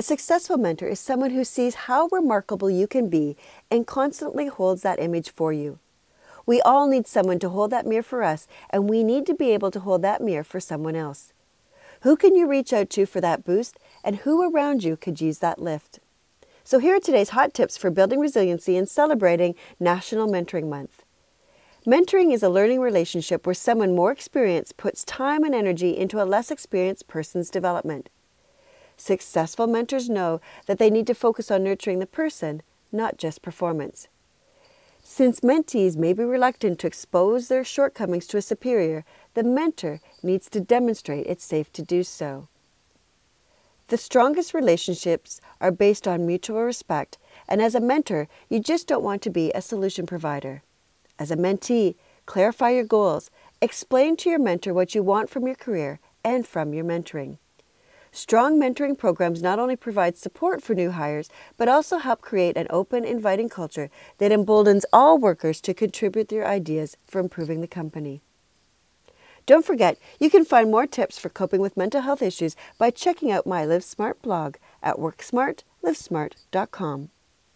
A successful mentor is someone who sees how remarkable you can be and constantly holds that image for you. We all need someone to hold that mirror for us, and we need to be able to hold that mirror for someone else. Who can you reach out to for that boost, and who around you could use that lift? So, here are today's hot tips for building resiliency and celebrating National Mentoring Month. Mentoring is a learning relationship where someone more experienced puts time and energy into a less experienced person's development. Successful mentors know that they need to focus on nurturing the person, not just performance. Since mentees may be reluctant to expose their shortcomings to a superior, the mentor needs to demonstrate it's safe to do so. The strongest relationships are based on mutual respect, and as a mentor, you just don't want to be a solution provider. As a mentee, clarify your goals, explain to your mentor what you want from your career and from your mentoring. Strong mentoring programs not only provide support for new hires, but also help create an open, inviting culture that emboldens all workers to contribute their ideas for improving the company. Don't forget, you can find more tips for coping with mental health issues by checking out my Live Smart blog at worksmartlivesmart.com.